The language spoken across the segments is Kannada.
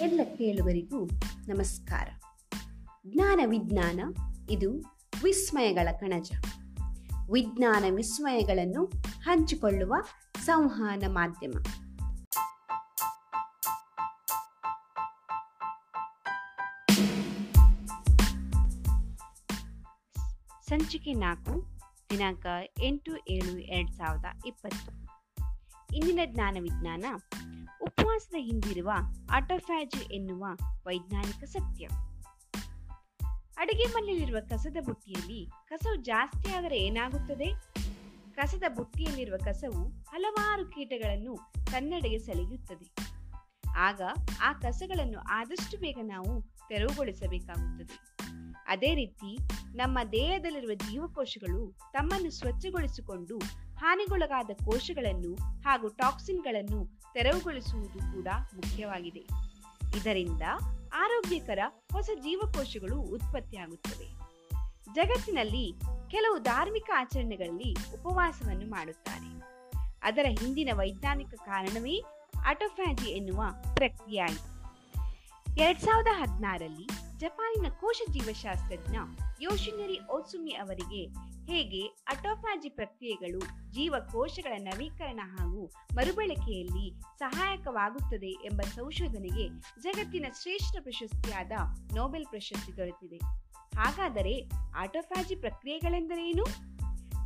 ಎಲ್ಲ ಕೇಳುವರಿಗೂ ನಮಸ್ಕಾರ. ಜ್ಞಾನ ವಿಜ್ಞಾನ, ಇದು ವಿಸ್ಮಯಗಳ ಕಣಜ. ವಿಜ್ಞಾನ ವಿಸ್ಮಯಗಳನ್ನು ಹಂಚಿಕೊಳ್ಳುವ ಸಂವಹನ ಮಾಧ್ಯಮ. ಸಂಚಿಕೆ ನಾಲ್ಕು, ದಿನಾಂಕ ಎಂಟು ಏಳು ಎರಡು ಸಾವಿರದ ಇಪ್ಪತ್ತು. ಇಂದಿನ ಜ್ಞಾನ ವಿಜ್ಞಾನ ಉಪವಾಸದ ಹಿಂದಿರುವ ಆಟೋಫ್ಯಾಜಿ ಎನ್ನುವ ವೈಜ್ಞಾನಿಕ ಸತ್ಯ. ಅಡುಗೆ ಮನೆಯಲ್ಲಿರುವ ಕಸದ ಬುಟ್ಟಿಯಲ್ಲಿ ಕಸವು ಜಾಸ್ತಿ ಆದರೆ ಏನಾಗುತ್ತದೆ? ಕಸದ ಬುಟ್ಟಿಯಲ್ಲಿರುವ ಕಸವು ಹಲವಾರು ಕೀಟಗಳನ್ನು ತನ್ನೆಡೆಗೆ ಸೆಳೆಯುತ್ತದೆ. ಆಗ ಆ ಕಸಗಳನ್ನು ಆದಷ್ಟು ಬೇಗ ನಾವು ತೆರವುಗೊಳಿಸಬೇಕಾಗುತ್ತದೆ. ಅದೇ ರೀತಿ ನಮ್ಮ ದೇಹದಲ್ಲಿರುವ ಜೀವಕೋಶಗಳು ತಮ್ಮನ್ನು ಸ್ವಚ್ಛಗೊಳಿಸಿಕೊಂಡು ಹಾನಿಗೊಳಗಾದ ಕೋಶಗಳನ್ನು ಹಾಗೂ ಟಾಕ್ಸಿನ್ಗಳನ್ನು ತೆರವುಗೊಳಿಸುವುದು ಕೂಡ ಮುಖ್ಯವಾಗಿದೆ. ಇದರಿಂದ ಆರೋಗ್ಯಕರ ಹೊಸ ಜೀವಕೋಶಗಳು ಉತ್ಪತ್ತಿಯಾಗುತ್ತವೆ. ಜಗತ್ತಿನಲ್ಲಿ ಕೆಲವು ಧಾರ್ಮಿಕ ಆಚರಣೆಗಳಲ್ಲಿ ಉಪವಾಸವನ್ನು ಮಾಡುತ್ತಾರೆ. ಅದರ ಹಿಂದಿನ ವೈಜ್ಞಾನಿಕ ಕಾರಣವೇ ಅಟೋಫ್ಯಾಜಿ ಎನ್ನುವ ಪ್ರಕ್ರಿಯೆ ಎರಡ್ ಸಾವಿರದ ಹದಿನಾರರಲ್ಲಿ ಜಪಾನಿನ ಕೋಶ ಜೀವಶಾಸ್ತ್ರಜ್ಞ ಯೋಶಿನರಿ ಓಸುಮಿ ಅವರಿಗೆ ಹೇಗೆ ಅಟೋಫಾಜಿ ಪ್ರಕ್ರಿಯೆಗಳು ಜೀವಕೋಶಗಳ ನವೀಕರಣ ಹಾಗೂ ಮರುಬಳಕೆಯಲ್ಲಿ ಸಹಾಯಕವಾಗುತ್ತದೆ ಎಂಬ ಸಂಶೋಧನೆಗೆ ಜಗತ್ತಿನ ಶ್ರೇಷ್ಠ ಪ್ರಶಸ್ತಿಯಾದ ನೊಬೆಲ್ ಪ್ರಶಸ್ತಿ ದೊರೆತಿದೆ. ಹಾಗಾದರೆ ಆಟೋಫಾಜಿ ಪ್ರಕ್ರಿಯೆಗಳೆಂದರೇನು?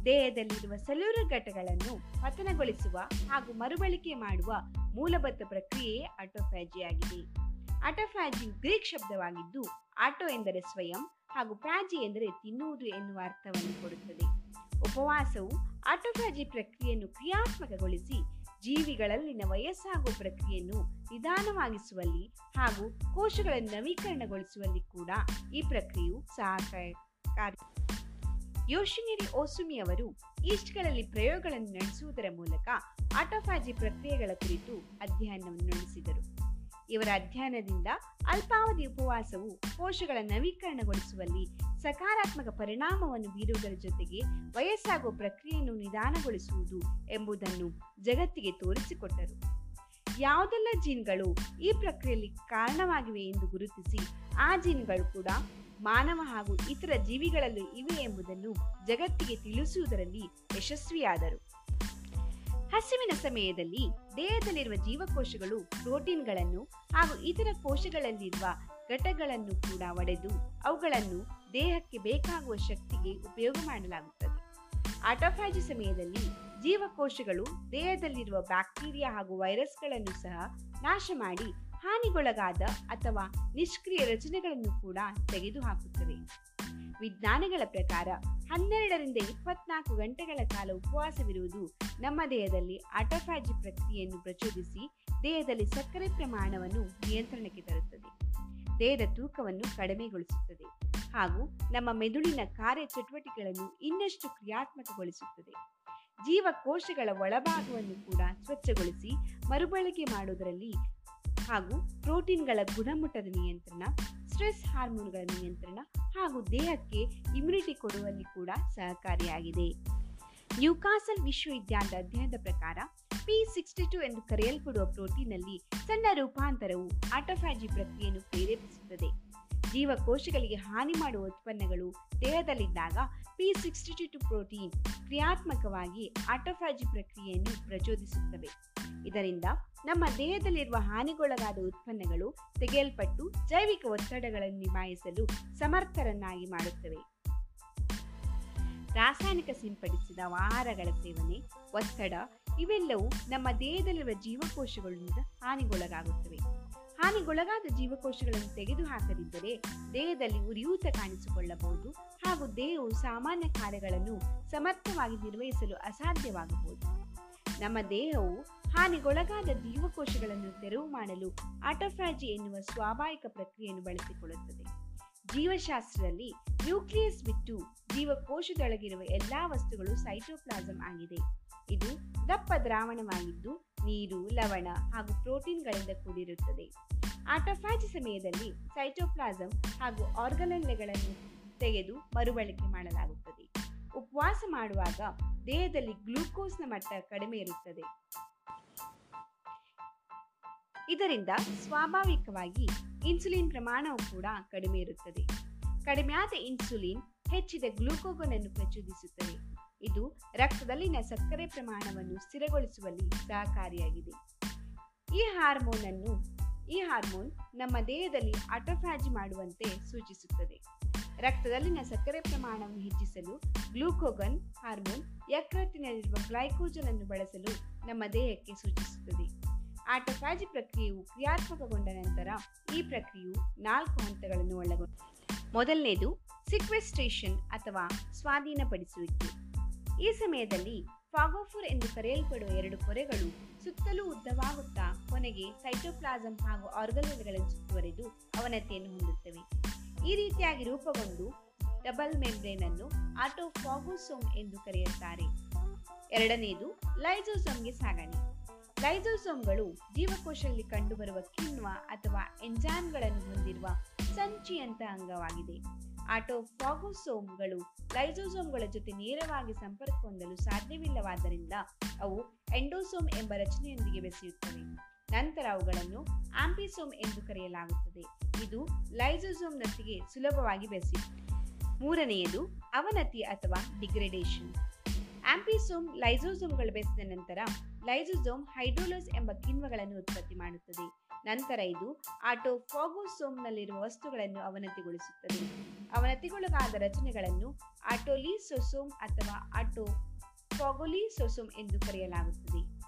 ದೇಹದಲ್ಲಿರುವ ಸೆಲ್ಯುಲರ್ ಘಟಗಳನ್ನು ಪತನಗೊಳಿಸುವ ಹಾಗೂ ಮರುಬಳಕೆ ಮಾಡುವ ಮೂಲಭೂತ ಪ್ರಕ್ರಿಯೆಯೇ ಆಟೋಫ್ಯಾಜಿಯಾಗಿದೆ ಆಟೋಫ್ಯಾಜಿ ಗ್ರೀಕ್ ಶಬ್ದವಾಗಿದ್ದು, ಆಟೋ ಎಂದರೆ ಸ್ವಯಂ ಹಾಗೂ ಫ್ಯಾಜಿ ಎಂದರೆ ತಿನ್ನುವುದು ಎನ್ನುವ ಅರ್ಥವನ್ನು ಕೊಡುತ್ತದೆ. ಉಪವಾಸವು ಆಟೋಫ್ಯಾಜಿ ಪ್ರಕ್ರಿಯೆಯನ್ನು ಕ್ರಿಯಾತ್ಮಕಗೊಳಿಸಿ ಜೀವಿಗಳಲ್ಲಿನ ವಯಸ್ಸಾಗುವ ಪ್ರಕ್ರಿಯೆಯನ್ನು ನಿಧಾನವಾಗಿಸುವಲ್ಲಿ ಹಾಗೂ ಕೋಶಗಳನ್ನು ನವೀಕರಣಗೊಳಿಸುವಲ್ಲಿ ಕೂಡ ಈ ಪ್ರಕ್ರಿಯೆಯು ಸಹಕಾರಿ ಯೋಶಿನಿರಿ ಓಸುಮಿ ಅವರು ಈಸ್ಟ್ಗಳಲ್ಲಿ ಪ್ರಯೋಗಗಳನ್ನು ನಡೆಸುವುದರ ಮೂಲಕ ಆಟೋಫ್ಯಾಜಿ ಪ್ರಕ್ರಿಯೆಗಳ ಕುರಿತು ಅಧ್ಯಯನವನ್ನು ನಡೆಸಿದರು. ಇವರ ಅಧ್ಯಯನದಿಂದ ಅಲ್ಪಾವಧಿ ಉಪವಾಸವು ಕೋಶಗಳ ನವೀಕರಣಗೊಳಿಸುವಲ್ಲಿ ಸಕಾರಾತ್ಮಕ ಪರಿಣಾಮವನ್ನು ಬೀರುವುದರ ಜೊತೆಗೆ ವಯಸ್ಸಾಗುವ ಪ್ರಕ್ರಿಯೆಯನ್ನು ನಿಧಾನಗೊಳಿಸುವುದು ಎಂಬುದನ್ನು ಜಗತ್ತಿಗೆ ತೋರಿಸಿಕೊಟ್ಟರು. ಯಾವುದೆಲ್ಲ ಜೀನ್ಗಳು ಈ ಪ್ರಕ್ರಿಯೆಯಲ್ಲಿ ಕಾರಣವಾಗಿವೆ ಎಂದು ಗುರುತಿಸಿ ಆ ಜೀನ್ಗಳು ಕೂಡ ಮಾನವ ಹಾಗೂ ಇತರ ಜೀವಿಗಳಲ್ಲೂ ಇವೆ ಎಂಬುದನ್ನು ಜಗತ್ತಿಗೆ ತಿಳಿಸುವುದರಲ್ಲಿ ಯಶಸ್ವಿಯಾದರು. ಹಸಿವಿನ ಸಮಯದಲ್ಲಿ ದೇಹದಲ್ಲಿರುವ ಜೀವಕೋಶಗಳು ಪ್ರೋಟೀನ್ಗಳನ್ನು ಹಾಗೂ ಇತರ ಕೋಶಗಳಲ್ಲಿರುವ ಘಟಗಳನ್ನು ಕೂಡ ಒಡೆದು ಅವುಗಳನ್ನು ದೇಹಕ್ಕೆ ಬೇಕಾಗುವ ಶಕ್ತಿಗೆ ಉಪಯೋಗ ಮಾಡಲಾಗುತ್ತದೆ. ಆಟೋಫ್ಯಾಜಿ ಸಮಯದಲ್ಲಿ ಜೀವಕೋಶಗಳು ದೇಹದಲ್ಲಿರುವ ಬ್ಯಾಕ್ಟೀರಿಯಾ ಹಾಗೂ ವೈರಸ್ಗಳನ್ನು ಸಹ ನಾಶ ಮಾಡಿ ಹಾನಿಗೊಳಗಾದ ಅಥವಾ ನಿಷ್ಕ್ರಿಯ ರಚನೆಗಳನ್ನು ಕೂಡ ತೆಗೆದುಹಾಕುತ್ತವೆ. ವಿಜ್ಞಾನಿಗಳ ಪ್ರಕಾರ ಹನ್ನೆರಡರಿಂದ ಇಪ್ಪತ್ನಾಲ್ಕು ಗಂಟೆಗಳ ಕಾಲ ಉಪವಾಸವಿರುವುದು ನಮ್ಮ ದೇಹದಲ್ಲಿ ಆಟೋಫ್ಯಾಜಿ ಪ್ರಕ್ರಿಯೆಯನ್ನು ಪ್ರಚೋದಿಸಿ ದೇಹದಲ್ಲಿ ಸಕ್ಕರೆ ಪ್ರಮಾಣವನ್ನು ನಿಯಂತ್ರಣಕ್ಕೆ ತರುತ್ತದೆ. ದೇಹದ ತೂಕವನ್ನು ಕಡಿಮೆಗೊಳಿಸುತ್ತದೆ ಹಾಗೂ ನಮ್ಮ ಮೆದುಳಿನ ಕಾರ್ಯಚಟುವಟಿಕೆಗಳನ್ನು ಇನ್ನಷ್ಟು ಕ್ರಿಯಾತ್ಮಕಗೊಳಿಸುತ್ತದೆ. ಜೀವಕೋಶಗಳ ಒಳಭಾಗವನ್ನು ಕೂಡ ಸ್ವಚ್ಛಗೊಳಿಸಿ ಮರುಬಳಕೆ ಮಾಡುವುದರಲ್ಲಿ ಹಾಗೂ ಪ್ರೋಟೀನ್ಗಳ ಗುಣಮಟ್ಟದ ನಿಯಂತ್ರಣ, ಸ್ಟ್ರೆಸ್ ಹಾರ್ಮೋನ್ಗಳ ನಿಯಂತ್ರಣ ಹಾಗೂ ದೇಹಕ್ಕೆ ಇಮ್ಯುನಿಟಿ ಕೊಡುವಲ್ಲಿ ಕೂಡ ಸಹಕಾರಿಯಾಗಿದೆ. ನ್ಯೂಕಾಸಲ್ ವಿಶ್ವವಿದ್ಯಾಲಯದ ಅಧ್ಯಯನದ ಪ್ರಕಾರ ಪಿ ಸಿಕ್ಸ್ಟಿ ಟು ಎಂದು ಕರೆಯಲ್ಪಡುವ ಪ್ರೋಟೀನ್ನಲ್ಲಿ ಸಣ್ಣ ರೂಪಾಂತರವು ಆಟೋಫ್ಯಾಜಿ ಪ್ರಕ್ರಿಯೆಯನ್ನು ಪ್ರೇರೇಪಿಸುತ್ತದೆ. ಜೀವಕೋಶಗಳಿಗೆ ಹಾನಿ ಮಾಡುವ ಉತ್ಪನ್ನಗಳು ದೇಹದಲ್ಲಿದ್ದಾಗ ಪಿ ಸಿಕ್ಸ್ಟಿ ಟು ಪ್ರೋಟೀನ್ ಕ್ರಿಯಾತ್ಮಕವಾಗಿ ಆಟೋಫ್ಯಾಜಿ ಪ್ರಕ್ರಿಯೆಯನ್ನು ಪ್ರಚೋದಿಸುತ್ತವೆ. ಇದರಿಂದ ನಮ್ಮ ದೇಹದಲ್ಲಿರುವ ಹಾನಿಗೊಳಗಾದ ಉತ್ಪನ್ನಗಳು ತೆಗೆಯಲ್ಪಟ್ಟು ಜೈವಿಕ ಒತ್ತಡಗಳನ್ನು ನಿಭಾಯಿಸಲು ಸಮರ್ಥರನ್ನಾಗಿ ಮಾಡುತ್ತವೆ. ರಾಸಾಯನಿಕ ಸಿಂಪಡಿಸಿದ ಆಹಾರಗಳ ಸೇವನೆ, ಒತ್ತಡ ಇವೆಲ್ಲವೂ ನಮ್ಮ ದೇಹದಲ್ಲಿರುವ ಜೀವಕೋಶಗಳಿಂದ ಹಾನಿಗೊಳಗಾಗುತ್ತವೆ. ಹಾನಿಗೊಳಗಾದ ಜೀವಕೋಶಗಳನ್ನು ತೆಗೆದುಹಾಕದಿದ್ದರೆ ದೇಹದಲ್ಲಿ ಉರಿಯೂತ ಕಾಣಿಸಿಕೊಳ್ಳಬಹುದು ಹಾಗೂ ದೇಹವು ಸಾಮಾನ್ಯ ಕಾರ್ಯಗಳನ್ನು ಸಮರ್ಥವಾಗಿ ನಿರ್ವಹಿಸಲು ಅಸಾಧ್ಯವಾಗಬಹುದು. ನಮ್ಮ ದೇಹವು ಹಾನಿಗೊಳಗಾದ ಜೀವಕೋಶಗಳನ್ನು ತೆರವು ಮಾಡಲು ಆಟೋಫ್ಯಾಜಿ ಎನ್ನುವ ಸ್ವಾಭಾವಿಕ ಪ್ರಕ್ರಿಯೆಯನ್ನು ಬಳಸಿಕೊಳ್ಳುತ್ತದೆ. ಜೀವಶಾಸ್ತ್ರದಲ್ಲಿ ನ್ಯೂಕ್ಲಿಯಸ್ ಬಿಟ್ಟು ಜೀವಕೋಶದೊಳಗಿರುವ ಎಲ್ಲಾ ವಸ್ತುಗಳು ಸೈಟೋಪ್ಲಾಸಂ ಆಗಿದೆ. ಇದು ದಪ್ಪ ದ್ರಾವಣವಾಗಿದ್ದು ನೀರು, ಲವಣ ಹಾಗೂ ಪ್ರೋಟೀನ್ಗಳಿಂದ ಕೂಡಿರುತ್ತದೆ. ಆಟೋಫ್ಯಾಜಿ ಸಮಯದಲ್ಲಿ ಸೈಟೋಪ್ಲಾಸಂ ಹಾಗೂ ಆರ್ಗನಲ್ಲೆಗಳನ್ನು ತೆಗೆದು ಮರುಬಳಕೆ ಮಾಡಲಾಗುತ್ತದೆ. ಉಪವಾಸ ಮಾಡುವಾಗ ದೇಹದಲ್ಲಿ ಗ್ಲೂಕೋಸ್ನ ಮಟ್ಟ ಕಡಿಮೆ ಇರುತ್ತದೆ. ಇದರಿಂದ ಸ್ವಾಭಾವಿಕವಾಗಿ ಇನ್ಸುಲಿನ್ ಪ್ರಮಾಣವು ಕೂಡ ಕಡಿಮೆ ಇರುತ್ತದೆ. ಕಡಿಮೆಯಾದ ಇನ್ಸುಲಿನ್ ಹೆಚ್ಚಿದ ಗ್ಲೂಕೋಗನ್ ಅನ್ನು ಪ್ರಚೋದಿಸುತ್ತದೆ. ಇದು ರಕ್ತದಲ್ಲಿನ ಸಕ್ಕರೆ ಪ್ರಮಾಣವನ್ನು ಸ್ಥಿರಗೊಳಿಸುವಲ್ಲಿ ಸಹಕಾರಿಯಾಗಿದೆ. ಈ ಹಾರ್ಮೋನ್ ಅನ್ನು, ಈ ಹಾರ್ಮೋನ್ ನಮ್ಮ ದೇಹದಲ್ಲಿ ಆಟೋಫ್ಯಾಜಿ ಮಾಡುವಂತೆ ಸೂಚಿಸುತ್ತದೆ. ರಕ್ತದಲ್ಲಿನ ಸಕ್ಕರೆ ಪ್ರಮಾಣವನ್ನು ಹೆಚ್ಚಿಸಲು ಗ್ಲೂಕೋಗನ್ ಹಾರ್ಮೋನ್ ಯಕೃತ್ತಿನಲ್ಲಿರುವ ಗ್ಲೈಕೋಜನ್ ಅನ್ನು ಬಳಸಲು ನಮ್ಮ ದೇಹಕ್ಕೆ ಸೂಚಿಸುತ್ತದೆ. ಆಟೋಫ್ಯಾಜಿ ಪ್ರಕ್ರಿಯೆಯು ಕ್ರಿಯಾತ್ಮಕಗೊಂಡ ನಂತರ ಈ ಪ್ರಕ್ರಿಯೆಯು ನಾಲ್ಕು ಹಂತಗಳನ್ನು ಒಳಗೊಂಡಿದೆ ಮೊದಲನೇದು ಸಿಕ್ವೆಸ್ಟ್ರೇಷನ್ ಅಥವಾ ಸ್ವಾಧೀನಪಡಿಸುವಿಕೆ. ಈ ಸಮಯದಲ್ಲಿ ಫಾಗೋಫುರ್ ಎಂದು ಕರೆಯಲ್ಪಡುವ ಎರಡು ಪೊರೆಗಳು ಸುತ್ತಲೂ ಉದ್ದವಾಗುತ್ತಾ ಕೊನೆಗೆ ಸೈಟೋಪ್ಲಾಸಮ್ ಹಾಗೂ ಆರ್ಗನಲ್ಗಳನ್ನು ಸುತ್ತುವರೆದು ಅವನತಿಯನ್ನು ಹೊಂದುತ್ತವೆ. ಈ ರೀತಿಯಾಗಿ ರೂಪಗೊಂಡು ಡಬಲ್ ಮೆಂಬ್ರೇನ್ ಅನ್ನು ಆಟೋಫಾಗೋಸೋಮ್ ಎಂದು ಕರೆಯುತ್ತಾರೆ. ಎರಡನೆಯದು ಲೈಸೋಸೋಮ್ಗೆ ಸಾಗಣೆ. ಲೈಸೋಸೋಮ್ಗಳು ಜೀವಕೋಶದಲ್ಲಿ ಕಂಡುಬರುವ ಕಿಣ್ವ ಅಥವಾ ಎಂಜಾಮ್ಗಳನ್ನು ಹೊಂದಿರುವ ಸಂಚಿಯಂತ ಅಂಗವಾಗಿದೆ. ಆಟೋಫಾಗೋಸೋಮ್ಗಳು ಲೈಸೋಸೋಮ್ಗಳ ಜೊತೆ ನೇರವಾಗಿ ಸಂಪರ್ಕ ಹೊಂದಲು ಸಾಧ್ಯವಿಲ್ಲವಾದ್ದರಿಂದ ಅವು ಎಂಡೋಸೋಮ್ ಎಂಬ ರಚನೆಯೊಂದಿಗೆ ಬೆಸೆಯುತ್ತವೆ. ನಂತರ ಅವುಗಳನ್ನು ಆಂಪಿಸೋಮ್ ಎಂದು ಕರೆಯಲಾಗುತ್ತದೆ. ಇದು ಲೈಸೋಸೋಮ್ನೊಟ್ಟಿಗೆ ಸುಲಭವಾಗಿ ಬೆಸೆಯುತ್ತದೆ. ಮೂರನೆಯದು ಅವನತಿ ಅಥವಾ ಡಿಗ್ರೇಡೇಷನ್. ಆಂಪಿಸೋಮ್ ಲೈಸೋಸೋಮ್ಗಳು ಬೆಸೆದ ನಂತರ ಲೈಸೋಸೋಮ್ ಹೈಡ್ರೋಲೋಸ್ ಎಂಬ ಕಿಣ್ವಗಳನ್ನು ಉತ್ಪತ್ತಿ ಮಾಡುತ್ತದೆ. ನಂತರ ಇದು ಆಟೋಫಾಗೋಸೋಮ್ನಲ್ಲಿರುವ ವಸ್ತುಗಳನ್ನು ಅವನತಿಗೊಳಿಸುತ್ತದೆ. ಅವನತಿಗೊಳಗಾದ ರಚನೆಗಳನ್ನು ಆಟೋಲಿಸೋಸೋಮ್ ಅಥವಾ ಆಟೋ ಫಾಗೋಲಿಸೋಸೋಮ್ ಎಂದು ಕರೆಯಲಾಗುತ್ತದೆ.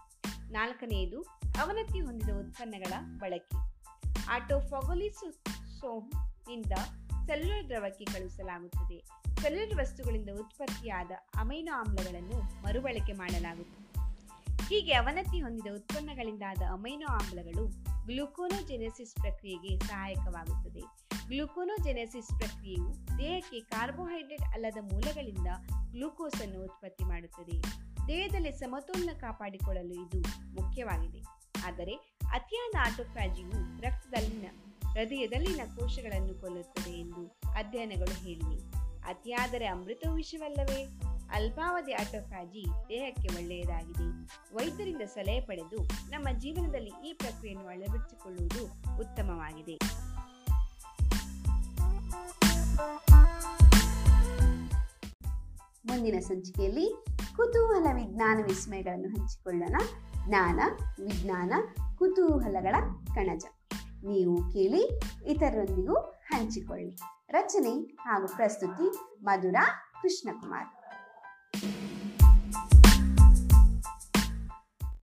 ನಾಲ್ಕನೆಯದು, ಅವನತಿ ಹೊಂದಿದ ಉತ್ಪನ್ನಗಳ ಬಳಕೆ. ಆಟೋಫಾಗೋಲಿಸೋಸೋಮ್ನಿಂದ ಸೆಲ್ಯುಲರ್ ದ್ರವಕ್ಕೆ ಕಳುಹಿಸಲಾಗುತ್ತದೆ. ಸೆಲ್ಯುಲರ್ ವಸ್ತುಗಳಿಂದ ಉತ್ಪತ್ತಿಯಾದ ಅಮೈನೋ ಆಮ್ಲಗಳನ್ನು ಮರುಬಳಕೆ ಮಾಡಲಾಗುತ್ತದೆ. ಹೀಗೆ ಅವನತಿ ಹೊಂದಿದ ಉತ್ಪನ್ನಗಳಿಂದಾದ ಅಮೈನೋ ಆಮ್ಲಗಳು ಗ್ಲುಕೋನೋಜೆನೆಸಿಸ್ ಪ್ರಕ್ರಿಯೆಗೆ ಸಹಾಯಕವಾಗುತ್ತದೆ. ಗ್ಲುಕೋನೋಜೆನೆಸಿಸ್ ಪ್ರಕ್ರಿಯೆಯು ದೇಹಕ್ಕೆ ಕಾರ್ಬೋಹೈಡ್ರೇಟ್ ಅಲ್ಲದ ಮೂಲಗಳಿಂದ ಗ್ಲೂಕೋಸ್ ಅನ್ನು ಉತ್ಪತ್ತಿ ಮಾಡುತ್ತದೆ. ದೇಹದಲ್ಲಿ ಸಮತೋಲನ ಕಾಪಾಡಿಕೊಳ್ಳಲು ಇದು ಮುಖ್ಯವಾಗಿದೆ. ಆದರೆ ಅತಿಯಾದ ಆಟೋಫ್ಯಾಜಿಯು ರಕ್ತದಲ್ಲಿನ, ಹೃದಯದಲ್ಲಿನ ಕೋಶಗಳನ್ನು ಕೊಲ್ಲುತ್ತದೆ ಎಂದು ಅಧ್ಯಯನಗಳು ಹೇಳಿವೆ. ಅತಿಯಾದರೆ ಅಮೃತವು ವಿಷವಲ್ಲವೇ ಅಲ್ಪಾವಧಿ ಆಟೋಫ್ಯಾಜಿ ದೇಹಕ್ಕೆ ಒಳ್ಳೆಯದಾಗಿದೆ. ವೈದ್ಯರಿಂದ ಸಲಹೆ ಪಡೆದು ನಮ್ಮ ಜೀವನದಲ್ಲಿ ಈ ಪ್ರಕ್ರಿಯೆಯನ್ನು ಅಳವಡಿಸಿಕೊಳ್ಳುವುದು ಉತ್ತಮವಾಗಿದೆ. ಮುಂದಿನ ಸಂಚಿಕೆಯಲ್ಲಿ ಕುತೂಹಲ ವಿಜ್ಞಾನ ವಿಸ್ಮಯಗಳನ್ನು ಹಂಚಿಕೊಳ್ಳೋಣ. ಜ್ಞಾನ, ವಿಜ್ಞಾನ, ಕುತೂಹಲಗಳ ಕಣಜ. ನೀವು ಕೇಳಿ ಇತರರೊಂದಿಗೂ ಹಂಚಿಕೊಳ್ಳಿ. ರಚನೆ ಹಾಗೂ ಪ್ರಸ್ತುತಿ ಮಧುರಾ ಕೃಷ್ಣಕುಮಾರ್.